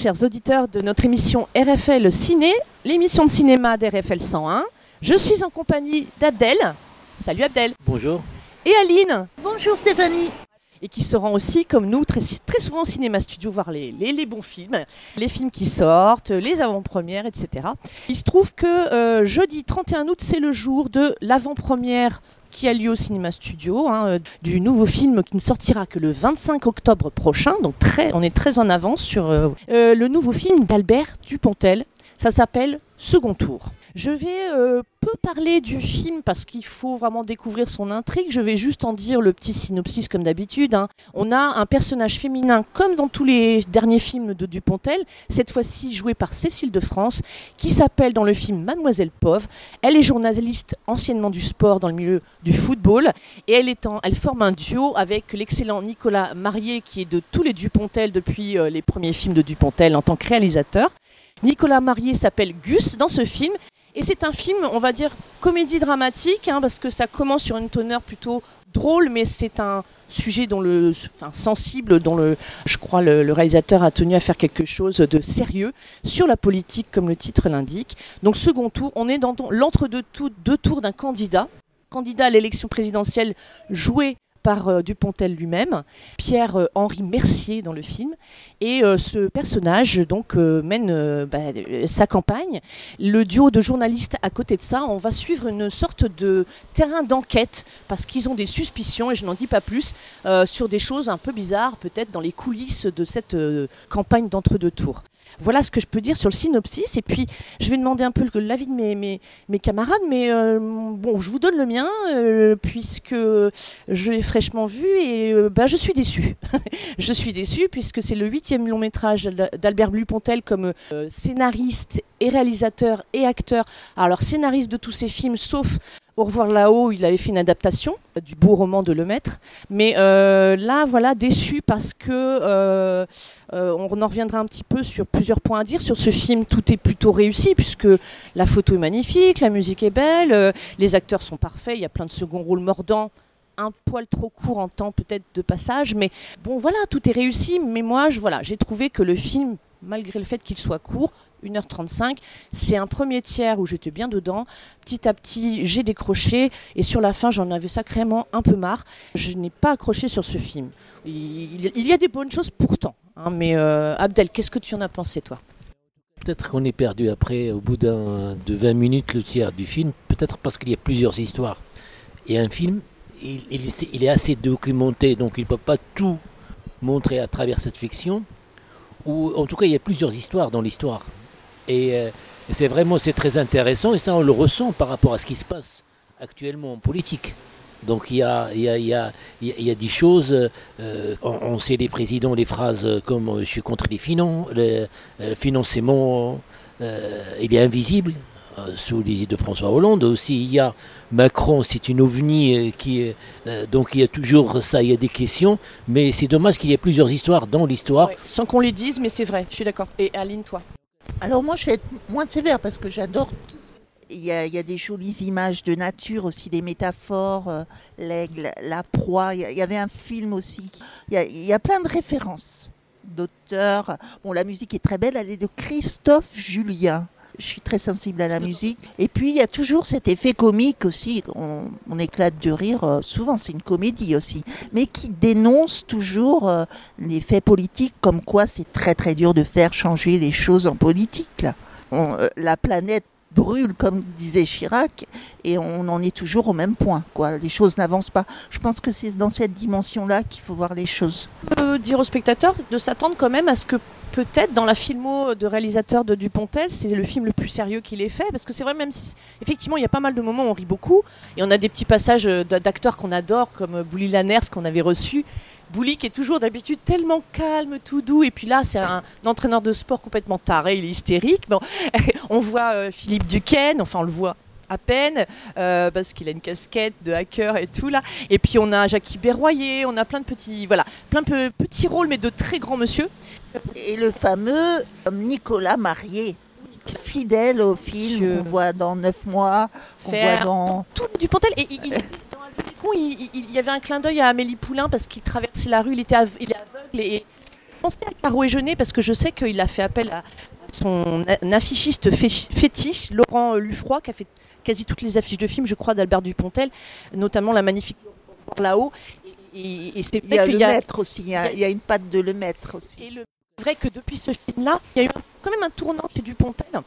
Chers auditeurs de notre émission RFL Ciné, l'émission de cinéma d'RFL 101. Je suis en compagnie d'Abdel. Salut Abdel. Bonjour. Et Aline. Bonjour Stéphanie. Et qui se rend aussi, comme nous, très, très souvent au cinéma studio voir les, les, les bons films, les films qui sortent, les avant-premières, etc. Il se trouve que euh, jeudi 31 août, c'est le jour de l'avant-première qui a lieu au cinéma studio, hein, euh, du nouveau film qui ne sortira que le 25 octobre prochain. Donc on est très en avance sur euh, euh, le nouveau film d'Albert Dupontel. Ça s'appelle Second Tour. Je vais euh, peu parler du film parce qu'il faut vraiment découvrir son intrigue. Je vais juste en dire le petit synopsis comme d'habitude. Hein. On a un personnage féminin comme dans tous les derniers films de Dupontel, cette fois-ci joué par Cécile de France, qui s'appelle dans le film Mademoiselle Pauve. Elle est journaliste anciennement du sport dans le milieu du football et elle, forme un duo avec l'excellent Nicolas Marié qui est de tous les Dupontel depuis euh, les premiers films de Dupontel en tant que réalisateur. Nicolas Marié s'appelle Gus dans ce film et c'est un film, on va dire, comédie dramatique, hein, parce que ça commence sur une teneur plutôt drôle, mais c'est un sujet dont le, enfin, sensible, dont le, je crois le, le, réalisateur a tenu à faire quelque chose de sérieux sur la politique, comme le titre l'indique. Donc second tour, on est dans l'entre-deux deux tours d'un candidat, candidat à l'élection présidentielle joué par euh, Dupontel lui-même, Pierre-Henri Mercier dans le film. Et euh, ce personnage donc euh, mène euh, bah, sa campagne. Le duo de journalistes à côté de ça, on va suivre une sorte de terrain d'enquête parce qu'ils ont des suspicions, et je n'en dis pas plus, euh, sur des choses un peu bizarres peut-être dans les coulisses de cette euh, campagne d'entre-deux tours. Voilà ce que je peux dire sur le synopsis. Et puis, je vais demander un peu l'avis de mes, camarades, mais euh, bon, je vous donne le mien, euh, puisque je l'ai fraîchement vu et euh, bah, je suis déçu. je suis déçu, puisque c'est le huitième long métrage d'Albert Blupontel comme scénariste et réalisateur et acteur. Alors, scénariste de tous ses films, sauf au revoir là-haut, il avait fait une adaptation du beau roman de Lemaître. Mais euh, là, voilà, déçu parce que euh, euh, on en reviendra un petit peu sur plusieurs points à dire sur ce film. Tout est plutôt réussi puisque la photo est magnifique, la musique est belle, euh, les acteurs sont parfaits, il y a plein de second rôles mordants un poil trop court en temps peut-être de passage, mais bon voilà, tout est réussi. Mais moi, voilà, j'ai trouvé que le film, malgré le fait qu'il soit court, 1h35. C'est un premier tiers où j'étais bien dedans. Petit à petit, j'ai décroché et sur la fin, j'en avais sacrément un peu marre. Je n'ai pas accroché sur ce film. Il, y a des bonnes choses pourtant. Hein, mais euh, Abdel, qu'est-ce que tu en as pensé, toi? Peut-être qu'on est perdu après, au bout de 20 minutes, le tiers du film. Peut-être parce qu'il y a plusieurs histoires. Et un film, il, il, il est assez documenté, donc il ne peut pas tout montrer à travers cette fiction. Ou en tout cas, il y a plusieurs histoires dans l'histoire. Et, euh, c'est vraiment c'est très intéressant et ça on le ressent par rapport à ce qui se passe actuellement en politique. Donc il y a, y a, y a, y a des choses, euh, on, sait les présidents, les phrases comme euh, je suis contre les finances, financement, il est invisible. Sous les de François Hollande aussi, il y a Macron, c'est une ovni donc il y a toujours ça, il y a des questions, mais c'est dommage qu'il y ait plusieurs histoires dans l'histoire. Sans qu'on les dise, mais c'est vrai, je suis d'accord. Et Aline, toi? Alors moi, je vais être moins sévère parce que j'adore. Il il y, a, des jolies images de nature aussi, des métaphores, euh, l'aigle, la proie. Il y, avait un film aussi. Il il y a plein de références d'auteurs. Bon, la musique est très belle. Elle est de Christophe Julien. Je suis très sensible à la musique. Et puis, il y a toujours cet effet comique aussi. On, on éclate de rire. Euh, souvent, c'est une comédie aussi. Mais qui dénonce toujours euh, les faits politiques, comme quoi c'est très, très dur de faire changer les choses en politique. On, euh, la planète brûle, comme disait Chirac, et on en est toujours au même point. Quoi. Les choses n'avancent pas. Je pense que c'est dans cette dimension-là qu'il faut voir les choses. Euh, dire aux spectateurs de s'attendre quand même à ce que peut-être dans la filmo de réalisateur de Dupontel, c'est le film le plus sérieux qu'il ait fait, parce que c'est vrai, même si effectivement il y a pas mal de moments où on rit beaucoup, et on a des petits passages d'acteurs qu'on adore, comme Bouli Lanners qu'on avait reçu, Bouli qui est toujours d'habitude tellement calme, tout doux, et puis là c'est un, entraîneur de sport complètement taré, il est hystérique. Bon, on voit euh, Philippe Duquesne, enfin on le voit à peine euh, parce qu'il a une casquette de hacker et tout là. Et puis on a Jackie Berroyer, on a plein de petits voilà, plein de petits rôles mais de très grands monsieur. Et le fameux Nicolas Marié fidèle au film qu'on voit dans 9 mois, qu'on voit dans tout du Pontel et il, il, y avait un clin d'œil à Amélie Poulain parce qu'il traversait la rue, il était av il est aveugle et pensé à Caro et Jeunet parce que je sais qu'il a fait appel à son affichiste fétiche, Laurent Lufroy, qui a fait quasi toutes les affiches de films, je crois, d'Albert Dupontel, notamment la magnifique là-haut. Et, c'est il y a le maître aussi, il y, a, une patte de le maître aussi. Et vrai que depuis ce film-là, il y a eu quand même un tournant chez Dupontel,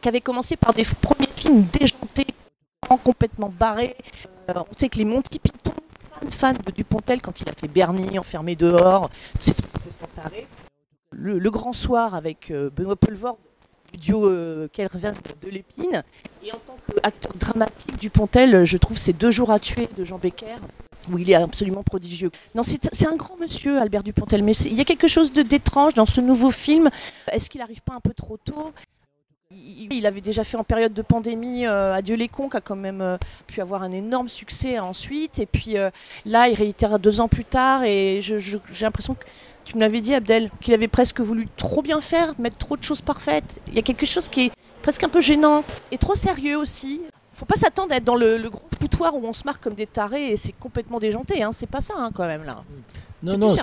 qui avait commencé par des premiers films déjantés, complètement barrés. Euh, on sait que les Monty Python, fan de Dupontel, quand il a fait Bernie, Enfermé dehors, c'est le, le Grand Soir avec euh, Benoît Poelvoorde, du duo euh, vient de Lépine. Et en tant qu'acteur dramatique, Dupontel, je trouve ces deux jours à tuer de Jean Becker, où il est absolument prodigieux. Non, c'est un grand monsieur, Albert Dupontel, mais il y a quelque chose d'étrange dans ce nouveau film. Est-ce qu'il n'arrive pas un peu trop tôt? Il avait déjà fait en période de pandémie euh, Adieu les cons, qui a quand même euh, pu avoir un énorme succès ensuite. Et puis euh, là, il réitère deux ans plus tard. Et j'ai l'impression que tu me l'avais dit, Abdel, qu'il avait presque voulu trop bien faire, mettre trop de choses parfaites. Il y a quelque chose qui est presque un peu gênant et trop sérieux aussi. Faut pas s'attendre à être dans le, gros foutoir où on se marque comme des tarés et c'est complètement déjanté. Hein. C'est pas ça hein, quand même là. Non, non,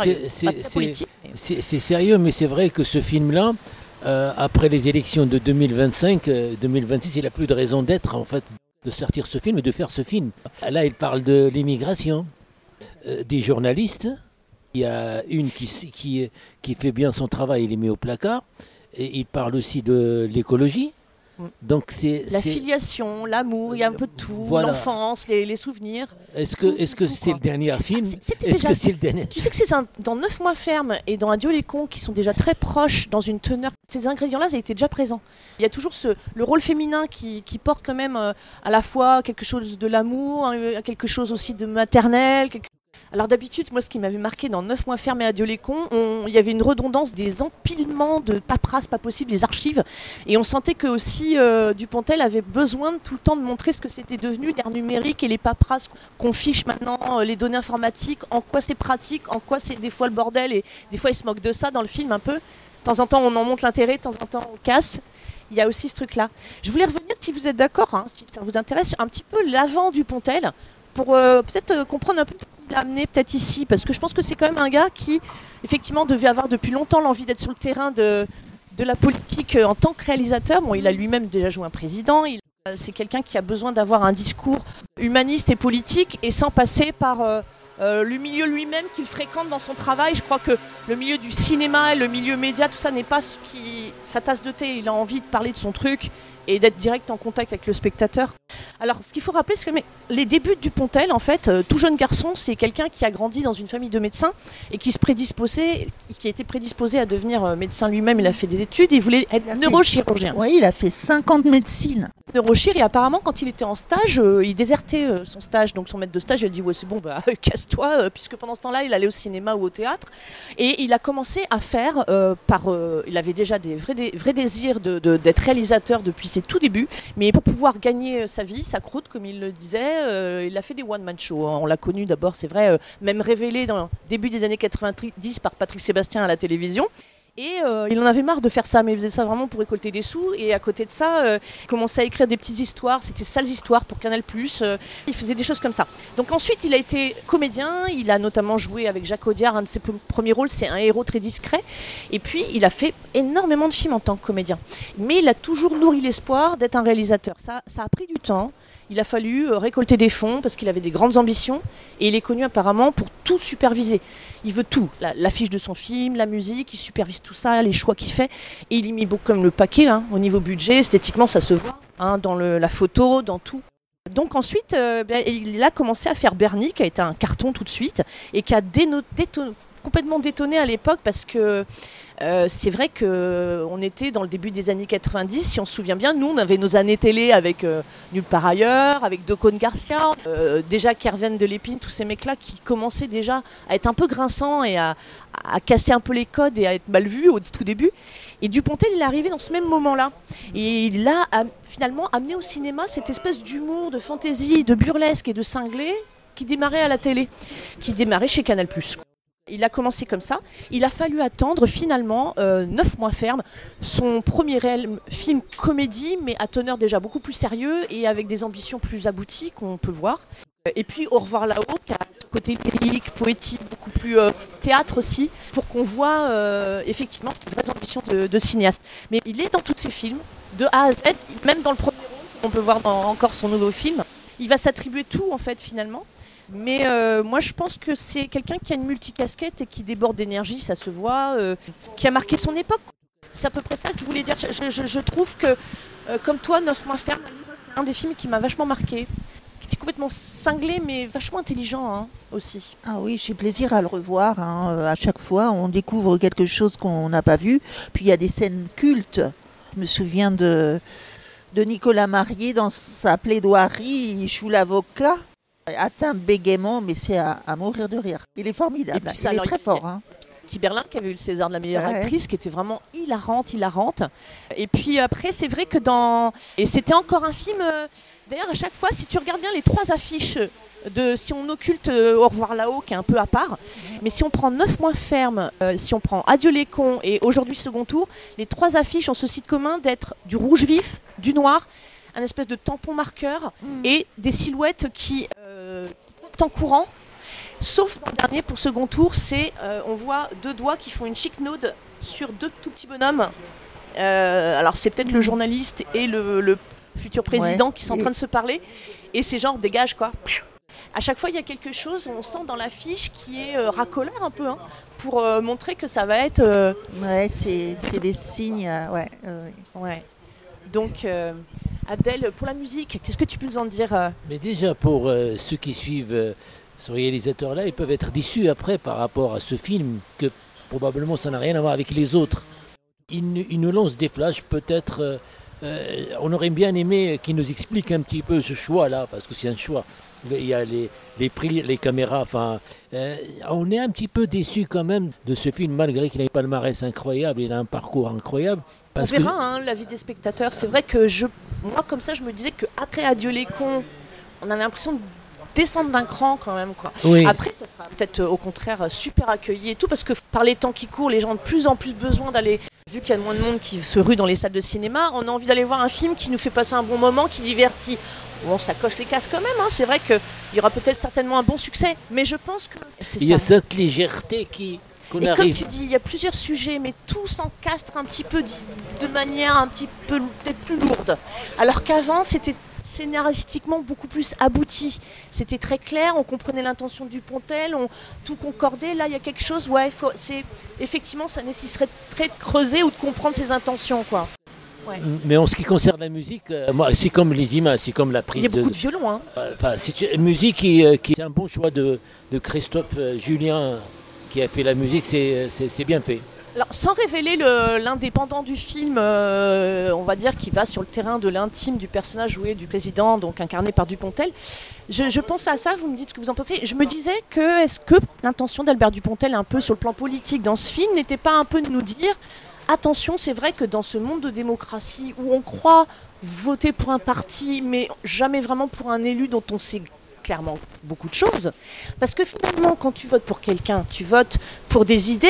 c'est sérieux, mais c'est vrai que ce film-là, euh, après les élections de 2025, 2026, euh, il n'a plus de raison d'être en fait de sortir ce film et de faire ce film. Là, il parle de l'immigration, euh, des journalistes, il y a une qui, qui, qui fait bien son travail, il est mis au placard. Et il parle aussi de l'écologie. Donc c'est la filiation, l'amour, il y a un peu de tout, l'enfance, les, souvenirs. Est-ce que est-ce que c'est le dernier film Est-ce que c'est le dernier Tu sais que c'est dans Neuf mois ferme et dans Adieu les cons qui sont déjà très proches dans une teneur. Ces ingrédients-là, ils étaient déjà présents. Il y a toujours ce le rôle féminin qui, qui porte quand même euh, à la fois quelque chose de l'amour, hein, quelque chose aussi de maternel, quelque alors d'habitude, moi ce qui m'avait marqué dans 9 mois fermés à Dieu-les-Cons, il y avait une redondance des empilements de paperasses pas possible, des archives, et on sentait que aussi euh, Dupontel avait besoin tout le temps de montrer ce que c'était devenu l'ère numérique et les paperasses qu'on fiche maintenant, euh, les données informatiques, en quoi c'est pratique, en quoi c'est des fois le bordel, et des fois il se moque de ça dans le film un peu. De temps en temps on en monte l'intérêt, de temps en temps on casse. Il y a aussi ce truc-là. Je voulais revenir, si vous êtes d'accord, hein, si ça vous intéresse, un petit peu l'avant du Pontel, pour euh, peut-être comprendre un peu amené peut-être ici Parce que je pense que c'est quand même un gars qui, effectivement, devait avoir depuis longtemps l'envie d'être sur le terrain de, de la politique euh, en tant que réalisateur. Bon, il a lui-même déjà joué un président. Euh, c'est quelqu'un qui a besoin d'avoir un discours humaniste et politique et sans passer par euh, le milieu lui-même qu'il fréquente dans son travail. Je crois que le milieu du cinéma et le milieu média, tout ça n'est pas ce qui, sa tasse de thé. Il a envie de parler de son truc et d'être direct en contact avec le spectateur. Alors, ce qu'il faut rappeler, c'est que les débuts du Pontel, en fait, euh, tout jeune garçon, c'est quelqu'un qui a grandi dans une famille de médecins et qui se prédisposait, qui a été prédisposé à devenir euh, médecin lui-même. Il a fait des études, il voulait être neurochirurgien. Oui, il a fait 50 médecines. Neurochir et apparemment quand il était en stage, euh, il désertait son stage, donc son maître de stage, il a dit ouais c'est bon bah casse-toi, puisque pendant ce temps-là il allait au cinéma ou au théâtre et il a commencé à faire par, il avait déjà des vrais, désirs d'être de, d'être réalisateur depuis ses tout débuts, mais pour pouvoir gagner sa vie, sa croûte, comme il le disait. Euh, il a fait des one-man shows. Hein. On l'a connu d'abord, c'est vrai, euh, même révélé dans le début des années 90 par Patrick Sébastien à la télévision. Et euh, il en avait marre de faire ça, mais il faisait ça vraiment pour récolter des sous. Et à côté de ça, euh, il commençait à écrire des petites histoires. C'était sales histoires pour Canal+. Euh, il faisait des choses comme ça. Donc ensuite, il a été comédien. Il a notamment joué avec Jacques Audiard. Un de ses premiers rôles, c'est un héros très discret. Et puis, il a fait énormément de films en tant que comédien. Mais il a toujours nourri l'espoir d'être un réalisateur. Ça, ça a pris du temps. Il a fallu récolter des fonds parce qu'il avait des grandes ambitions. Et il est connu apparemment pour tout superviser. Il veut tout. L'affiche de son film, la musique, il supervise tout ça, les choix qu'il fait. Et il y met beaucoup comme le paquet hein, au niveau budget. Esthétiquement, ça se voit hein, dans la photo, dans tout. Donc ensuite, euh, ben, il a commencé à faire Bernie, qui a été un carton tout de suite, et qui a complètement détonné à l'époque parce que euh, c'est vrai qu'on euh, était dans le début des années 90, si on se souvient bien, nous on avait nos années télé avec euh, Nulle part ailleurs, avec Docon Garcia, déjà Kerven de Lépine, tous ces mecs-là qui commençaient déjà à être un peu grinçants et à, casser un peu les codes et à être mal vus au tout début. Et Dupontel, il est arrivé dans ce même moment-là. Et il a finalement amené au cinéma cette espèce d'humour, de fantaisie, de burlesque et de cinglé qui démarrait à la télé, qui démarrait chez Canal+. Il a commencé comme ça. Il a fallu attendre finalement euh, neuf mois ferme son premier film comédie, mais à teneur déjà beaucoup plus sérieux et avec des ambitions plus abouties qu'on peut voir. Et puis Au revoir là-haut, qui a côté lyrique, poétique, beaucoup plus euh, théâtre aussi, pour qu'on voit euh, effectivement ses vraies ambitions de, cinéaste. Mais il est dans tous ses films, de A à Z, même dans le premier rôle, on peut voir encore son nouveau film. Il va s'attribuer tout en fait finalement. Mais euh, moi je pense que c'est quelqu'un qui a une multicasquette et qui déborde d'énergie, ça se voit, euh, qui a marqué son époque. C'est à peu près ça que je voulais dire. Je, trouve que, euh, comme toi, Neuf mois ferme, un des films qui m'a vachement marqué. Qui était complètement cinglé, mais vachement intelligent hein, aussi. Ah oui, j'ai plaisir à le revoir. hein. À chaque fois, on découvre quelque chose qu'on n'a pas vu. Puis il y a des scènes cultes. Je me souviens de, de Nicolas Marié dans sa plaidoirie. Il joue l'avocat, atteint bégaiement, mais c'est à, à mourir de rire. Il est formidable. Puis ça, il est alors, très il- fort. hein. Kiberlin qui avait eu le César de la meilleure Ouais. actrice, qui était vraiment hilarante, hilarante. Et puis après, c'est vrai que dans. Et c'était encore un film. euh, D'ailleurs, à chaque fois, si tu regardes bien les trois affiches de si on occulte euh, Au revoir là-haut, qui est un peu à part, mais si on prend 9 mois ferme, euh, si on prend Adieu les cons et aujourd'hui second tour, les trois affiches ont ce site commun d'être du rouge vif, du noir, un espèce de tampon marqueur Mm. et des silhouettes qui, euh, qui en courant. Sauf le dernier pour second tour, c'est euh, on voit deux doigts qui font une chic node sur deux tout petits bonhommes. Euh, alors c'est peut-être le journaliste et le, le futur président Ouais. qui sont en train de se parler et c'est genre dégage quoi. À chaque fois il y a quelque chose, on sent dans l'affiche qui est euh, racoleur un peu hein, pour euh, montrer que ça va être euh, Ouais, c'est des signes. ouais, ouais. Donc euh, Abdel pour la musique, qu'est-ce que tu peux nous en dire euh Mais déjà, pour euh, ceux qui suivent ce réalisateur-là, ils peuvent être déçus après par rapport à ce film, que probablement ça n'a rien à voir avec les autres. Il, nous- lance des flashs, peut-être. on aurait bien aimé qu'il nous explique un petit peu ce choix-là, parce que c'est un choix. Il y a les, les prix, les caméras, enfin. euh, on est un petit peu déçus quand même de ce film, malgré qu'il a un palmarès incroyable, il a un parcours incroyable. On Parce que- verra hein, l'avis des spectateurs. C'est vrai que je, moi comme ça, je me disais que après Adieu les cons, on avait l'impression de descendre d'un cran quand même quoi. oui. Après, ça sera peut-être euh, au contraire euh, super accueilli et tout, parce que par les temps qui courent, les gens ont de plus en plus besoin d'aller, vu qu'il y a moins de monde qui se rue dans les salles de cinéma, on a envie d'aller voir un film qui nous fait passer un bon moment, qui divertit. Bon, ça coche les cases quand même, hein. c'est vrai qu'il y aura peut-être certainement un bon succès, mais je pense que c'est il y a cette légèreté qui Et comme arrive. tu dis, il y a plusieurs sujets, mais tout s'encastre un petit peu de manière un petit peu peut-être plus lourde. Alors qu'avant, c'était scénaristiquement beaucoup plus abouti. C'était très clair, on comprenait l'intention du Pontel, on tout concordait. Là, il y a quelque chose, ouais, faut- c'est effectivement, ça nécessiterait très de creuser ou de comprendre ses intentions, quoi. Mais en ce qui concerne la musique, euh, moi, c'est comme les images, c'est comme la Il prise y a de. beaucoup de violons, hein. euh, Enfin, c'est une musique qui, euh, qui est un bon choix de, de Christophe Julien qui a fait la musique, c'est- c'est c'est bien fait. Alors, sans révéler le- l'indépendant du film, euh, on va dire qui va sur le terrain de l'intime du personnage joué du président, donc incarné par Dupontel, je, je pense à ça, vous me dites ce que vous en pensez. Je me disais que est-ce que l'intention d'Albert Dupontel, un peu sur le plan politique dans ce film, n'était pas un peu de nous dire attention, c'est vrai que dans ce monde de démocratie où on croit voter pour un parti, mais jamais vraiment pour un élu dont on sait beaucoup de choses. Parce que finalement, quand tu votes pour quelqu'un, tu votes pour des idées,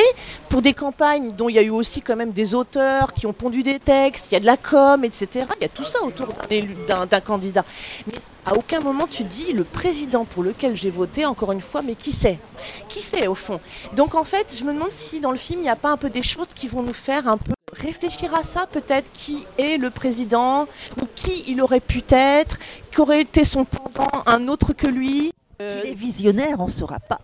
pour des campagnes dont il y a eu aussi quand même des auteurs qui ont pondu des textes, il y a de la com, etc. Il y a tout ça autour d'un candidat. Mais à aucun moment tu dis le président pour lequel j'ai voté, encore une fois, mais qui c'est? Qui c'est au fond? Donc en fait, je me demande si dans le film, il n'y a pas un peu des choses qui vont nous faire un peu réfléchir à ça, peut-être qui est le président, ou qui il aurait pu être, qu'aurait été son pendant, un autre que lui. Euh, Il est visionnaire, on ne saura pas.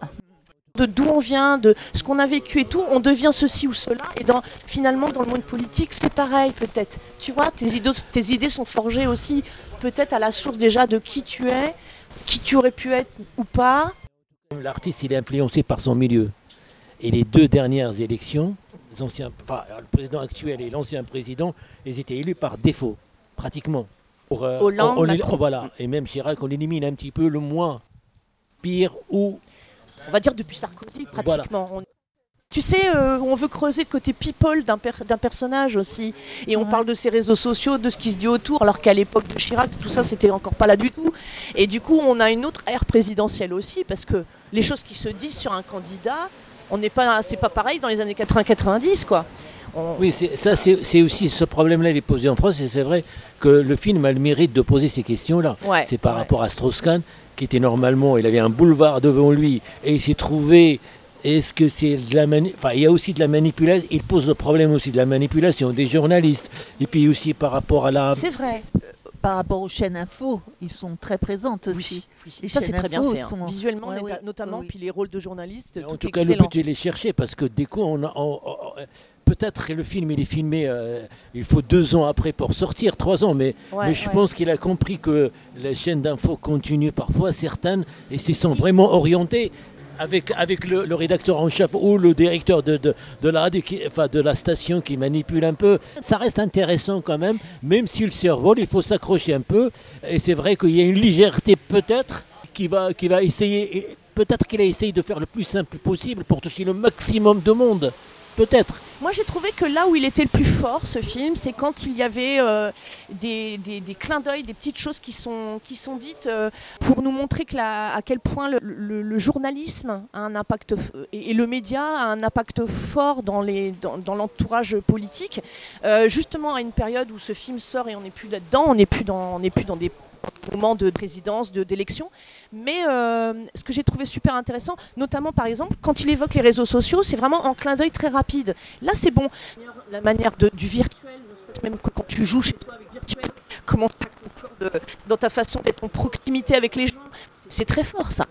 de d'où on vient, de ce qu'on a vécu et tout, on devient ceci ou cela. Et dans, finalement, dans le monde politique, c'est pareil peut-être. Tu vois, tes idées, tes idées sont forgées aussi peut-être à la source déjà de qui tu es, qui tu aurais pu être ou pas. L'artiste, il est influencé par son milieu. Et les deux dernières élections, les anciens, enfin, le président actuel et l'ancien président, ils étaient élus par défaut, pratiquement. Pour, euh, Hollande, on- on- Macron. voilà. Et même Chirac, on élimine un petit peu le moins pire ou On va dire depuis Sarkozy pratiquement. On- Tu sais, euh, on veut creuser le côté people d'un per- d'un personnage aussi. Et on Ouais. parle de ses réseaux sociaux, de ce qui se dit autour, alors qu'à l'époque de Chirac, tout ça, c'était encore pas là du tout. Et du coup, on a une autre ère présidentielle aussi, parce que les choses qui se disent sur un candidat, on n'est pas, c'est pas pareil dans les années 80-90, quoi. On- Oui, c'est- ça, c'est c'est aussi ce problème-là, il est posé en France, et c'est vrai que le film a le mérite de poser ces questions-là. Ouais, C'est par ouais. rapport à Strauss-Kahn, qui était normalement, il avait un boulevard devant lui, et il s'est trouvé. Est-ce que c'est de la mani- Enfin, il y a aussi de la manipulation. Il pose le problème aussi de la manipulation des journalistes. Et puis aussi par rapport à la. C'est vrai. Par rapport aux chaînes info, ils sont très présentes aussi. Les Ça, c'est chaînes très bien fait. hein. sont- Visuellement, Ouais, nota- ouais, notamment, puis les rôles de journalistes, En tout, cas, le but est de les chercher parce que des coups, on a- on- on- peut-être que le film il est filmé, euh, il faut deux ans après pour sortir, trois ans, mais, Ouais, mais je ouais. pense qu'il a compris que les chaînes d'infos continuent parfois, certaines, et s'y sont vraiment orientées. Avec, avec le, rédacteur en chef ou le directeur de, la, station qui manipule un peu, ça reste intéressant quand même, même si le survol, il faut s'accrocher un peu. Et c'est vrai qu'il y a une légèreté peut-être qui va, qui va essayer, peut-être qu'il a essayé de faire le plus simple possible pour toucher le maximum de monde. Peut-être. Moi, j'ai trouvé que là où il était le plus fort, ce film, c'est quand il y avait euh, des, des- clins d'œil, des petites choses qui sont, qui sont dites euh, pour nous montrer que la- à quel point le, journalisme a un impact et, le média a un impact fort dans les- dans, dans l'entourage politique. Euh, justement, à une période où ce film sort et on n'est plus là-dedans, on n'est plus dans, on n'est plus dans des moments de présidence, de- d'élection. Mais euh, ce que j'ai trouvé super intéressant, notamment par exemple, quand il évoque les réseaux sociaux, c'est vraiment en clin d'œil très rapide. Là, c'est bon. La manière de- du virtuel, même que quand tu joues chez toi avec virtuel, comment ça concorde dans ta façon d'être en proximité avec les gens, c'est très fort ça.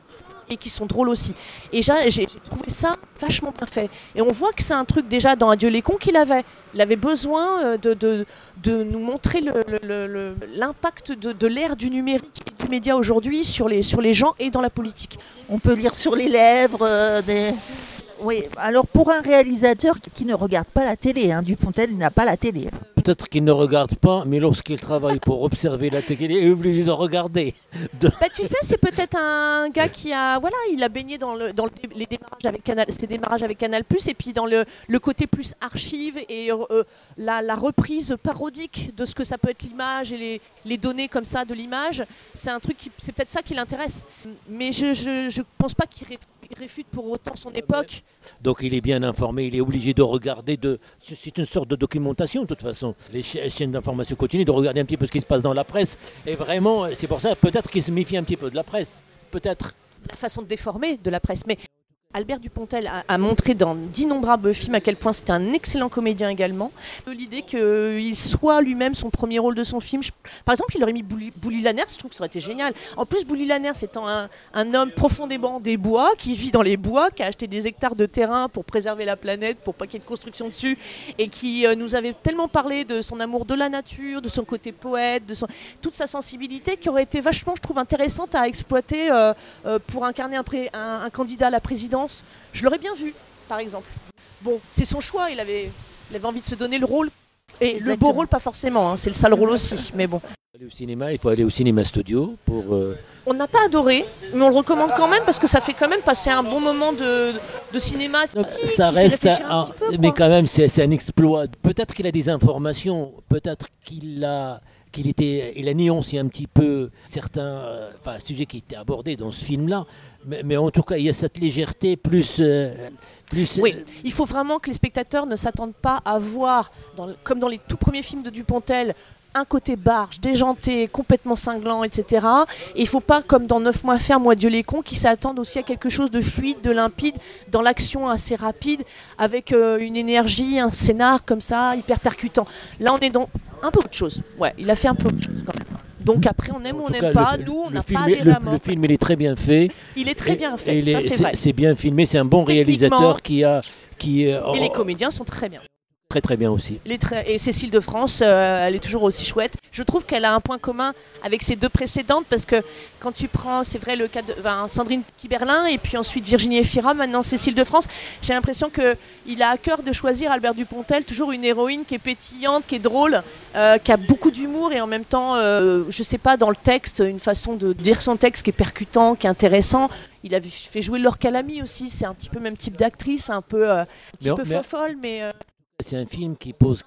Et qui sont drôles aussi. Et j'ai trouvé ça vachement bien fait. Et on voit que c'est un truc déjà dans Adieu les cons qu'il avait. Il avait besoin euh, de, de, de nous montrer l'impact de, de l'ère du numérique et du média aujourd'hui sur les, sur les gens et dans la politique. On peut lire sur les lèvres euh, des. Oui, alors pour un réalisateur qui ne regarde pas la télé, hein, Dupontel n'a pas la télé. Peut-être qu'il ne regarde pas, mais lorsqu'il travaille pour observer la télé, il est obligé de regarder. De- Bah, tu sais, c'est peut-être un gars qui a, voilà, il a baigné dans, les démarrages avec Canal, ses démarrages avec Canal+, et puis dans le, côté plus archive et euh, la, reprise parodique de ce que ça peut être l'image et les, données comme ça de l'image, c'est un truc c'est peut-être ça qui l'intéresse. Mais je, je, je pense pas qu'il il réfute pour autant son époque. Donc il est bien informé, il est obligé de regarder. De... C'est une sorte de documentation de toute façon. Les cha- chaînes d'information continuent de regarder un petit peu ce qui se passe dans la presse. Et vraiment, c'est pour ça peut-être qu'il se méfie un petit peu de la presse. Peut-être. la façon de déformer de la presse. Mais Albert Dupontel a, montré dans d'innombrables films à quel point c'était un excellent comédien également. L'idée qu'il soit lui-même son premier rôle de son film. Par exemple, il aurait mis Bouli, je trouve que ça aurait été génial. En plus, Bouli Lanners étant un, homme profondément des bois, qui vit dans les bois, qui a acheté des hectares de terrain pour préserver la planète, pour pas qu'il y ait de construction dessus, et qui euh, nous avait tellement parlé de son amour de la nature, de son côté poète, de toute sa sensibilité, qui aurait été vachement, je trouve, intéressante à exploiter euh, euh, pour incarner un candidat à la présidence. Je l'aurais bien vu, par exemple. Bon, c'est son choix, il avait, il avait envie de se donner le rôle. Et le beau rôle, pas forcément, hein, c'est le sale rôle aussi, mais bon. Aller au cinéma, il faut aller au cinéma studio pour. euh, On n'a pas adoré, mais on le recommande quand même parce que ça fait quand même passer un bon moment de, de cinéma. Donc, ça reste, un un- petit peu, mais quand même, c'est c'est un exploit. Peut-être qu'il a des informations, peut-être qu'il a, qu'il était, il a nuancé un petit peu certains, euh, enfin, sujets qui étaient abordés dans ce film-là. Mais, mais en tout cas, il y a cette légèreté plus, euh, plus. Oui, il faut vraiment que les spectateurs ne s'attendent pas à voir, dans comme dans les tout premiers films de Dupontel, un côté barge, déjanté, complètement cinglant, etc. Et il faut pas, comme dans 9 mois ferme, moi Dieu les cons, qui s'attendent aussi à quelque chose de fluide, de limpide, dans l'action assez rapide, avec euh, une énergie, un scénar comme ça, hyper percutant. Là, on est dans un peu autre chose. Ouais, il a fait un peu autre chose quand même. Donc après, on aime ou on n'aime pas. le- Nous, on n'a film pas le, le film, il est très bien fait. Il est très bien fait, c'est bien filmé. C'est un bon réalisateur qui a, qui Et les comédiens sont très bien. Très très bien aussi. Et Cécile de France, euh, elle est toujours aussi chouette. Je trouve qu'elle a un point commun avec ses deux précédentes parce que quand tu prends, c'est vrai, le cas de ben, Sandrine Kiberlin et puis ensuite Virginie Efira, maintenant Cécile de France, j'ai l'impression qu'il a à cœur de choisir Albert Dupontel, toujours une héroïne qui est pétillante, qui est drôle, euh, qui a beaucoup d'humour et en même temps, euh, je sais pas, dans le texte, une façon de dire son texte qui est percutant, qui est intéressant. Il a fait jouer Laure Calamy aussi, c'est un petit peu le même type d'actrice, un peu, euh, un petit Mais- peu mais- folle, mais. Euh, C'est un film qui pose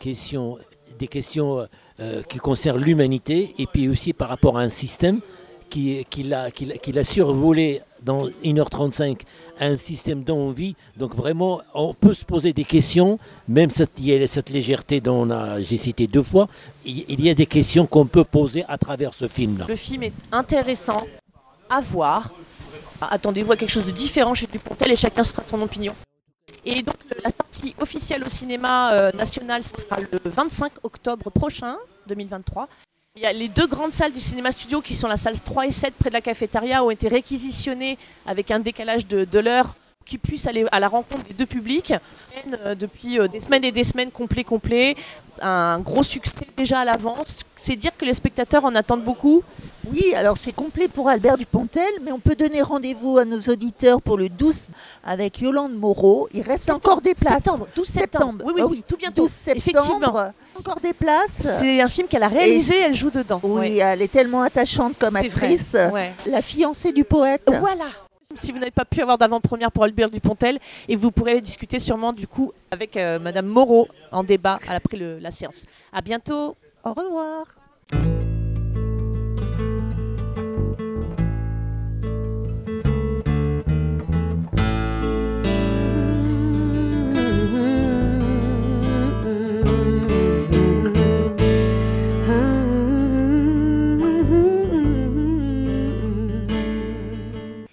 des questions euh, qui concernent l'humanité et puis aussi par rapport à un système qui, qui l'a survolé dans 1h35 un système d'envie. Donc vraiment, on peut se poser des questions, même cette, y a cette légèreté dont j'ai cité deux fois, il y a des questions qu'on peut poser à travers ce film-là. Le film est intéressant à voir. Attendez-vous à quelque chose de différent chez Dupontel et chacun sera son opinion. Et donc la sortie officielle au cinéma euh, national, ce sera le 25 octobre prochain, 2023. Il y a les deux grandes salles du cinéma studio qui sont la salle 3 et 7 près de la cafétéria ont été réquisitionnées avec un décalage de, l'heure qui puisse aller à la rencontre des deux publics. Euh, depuis euh, des semaines et des semaines complet complet, un gros succès déjà à l'avance. C'est dire que les spectateurs en attendent beaucoup. Oui, alors c'est complet pour Albert Dupontel, mais on peut donner rendez-vous à nos auditeurs pour le 12 avec Yolande Moreau. Il reste encore des places. Septembre, 12 septembre. Oui, oui, ah oui, tout bientôt. 12 septembre. Effectivement. Encore des places. C'est un film qu'elle a réalisé, elle joue dedans. Oui, elle est tellement attachante comme actrice. La fiancée du poète. Voilà. Si vous n'avez pas pu avoir d'avant-première pour Albert Dupontel, et vous pourrez discuter sûrement du coup avec euh, Madame Moreau en débat après la séance. À bientôt. Au revoir.